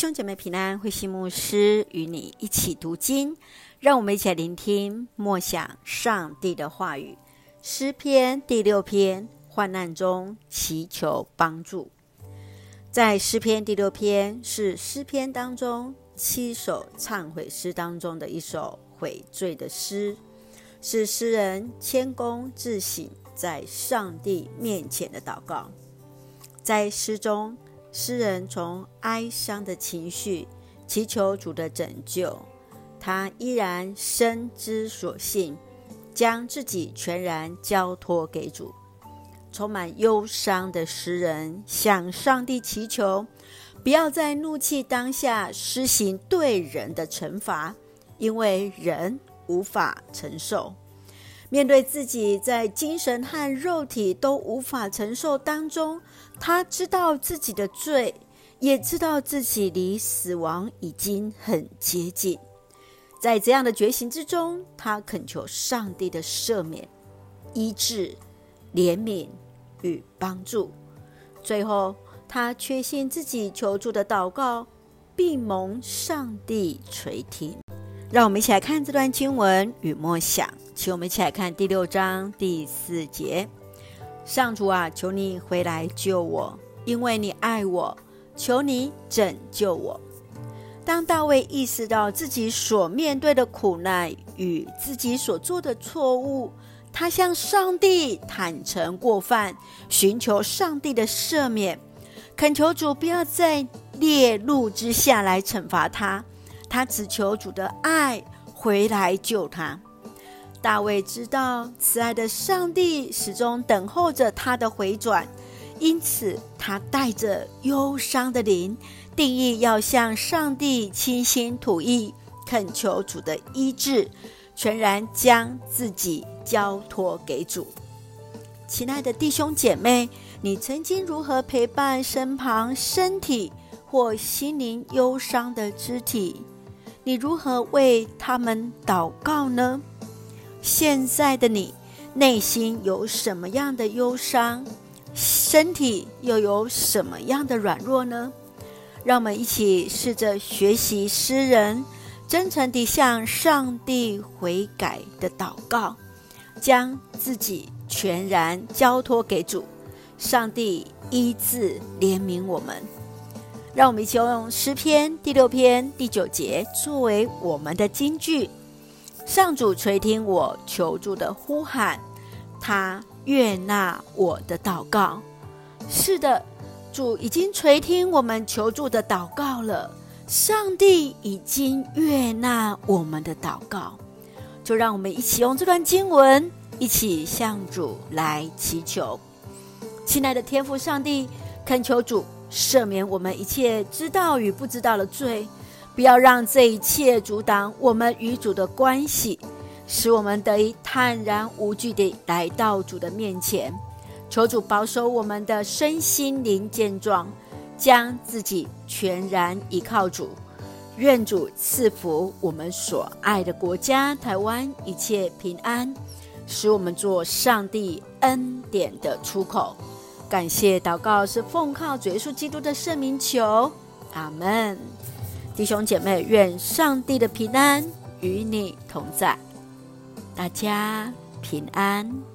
兄姐妹平安，慧心牧师与你一起读经，让我们一起来聆听默想上帝的话语。诗篇第六篇，患难中祈求帮助。在诗篇第六篇是诗篇当中七首忏悔诗当中的一首悔罪的诗，是诗人谦恭自省在上帝面前的祷告。在诗中，诗人从哀伤的情绪祈求主的拯救，他依然深知所信，将自己全然交托给主。充满忧伤的诗人向上帝祈求，不要在怒气当下施行对人的惩罚，因为人无法承受。面对自己在精神和肉体都无法承受当中，他知道自己的罪，也知道自己离死亡已经很接近。在这样的觉醒之中，他恳求上帝的赦免、医治、怜悯与帮助。最后，他确信自己求助的祷告必蒙上帝垂听。让我们一起来看这段经文与默想。请我们一起来看第六章第四节：上主啊，求你回来救我，因为你爱我，求你拯救我。当大卫意识到自己所面对的苦难与自己所做的错误，他向上帝坦诚过犯，寻求上帝的赦免，恳求主不要在烈怒之下来惩罚他，他只求主的爱回来救他。大卫知道慈爱的上帝始终等候着他的回转，因此他带着忧伤的灵，定意要向上帝倾心吐意，恳求主的医治，全然将自己交托给主。亲爱的弟兄姐妹，你曾经如何陪伴身旁身体或心灵忧伤的肢体？你如何为他们祷告呢？现在的你内心有什么样的忧伤？身体又有什么样的软弱呢？让我们一起试着学习诗人真诚地向上帝悔改的祷告，将自己全然交托给主，上帝医治怜悯我们。让我们一起用诗篇第六篇第九节作为我们的金句。上主垂听我求助的呼喊，他悦纳我的祷告。是的，主已经垂听我们求助的祷告了。上帝已经悦纳我们的祷告，就让我们一起用这段经文，一起向主来祈求。亲爱的天父上帝，恳求主赦免我们一切知道与不知道的罪。不要让这一切阻挡我们与主的关系，使我们得以坦然无惧地来到主的面前。求主保守我们的身心灵健壮，将自己全然依靠主。愿主赐福我们所爱的国家台湾一切平安，使我们做上帝恩典的出口。感谢祷告是奉靠主耶稣基督的圣名求，阿门。弟兄姐妹，愿上帝的平安与你同在，大家平安。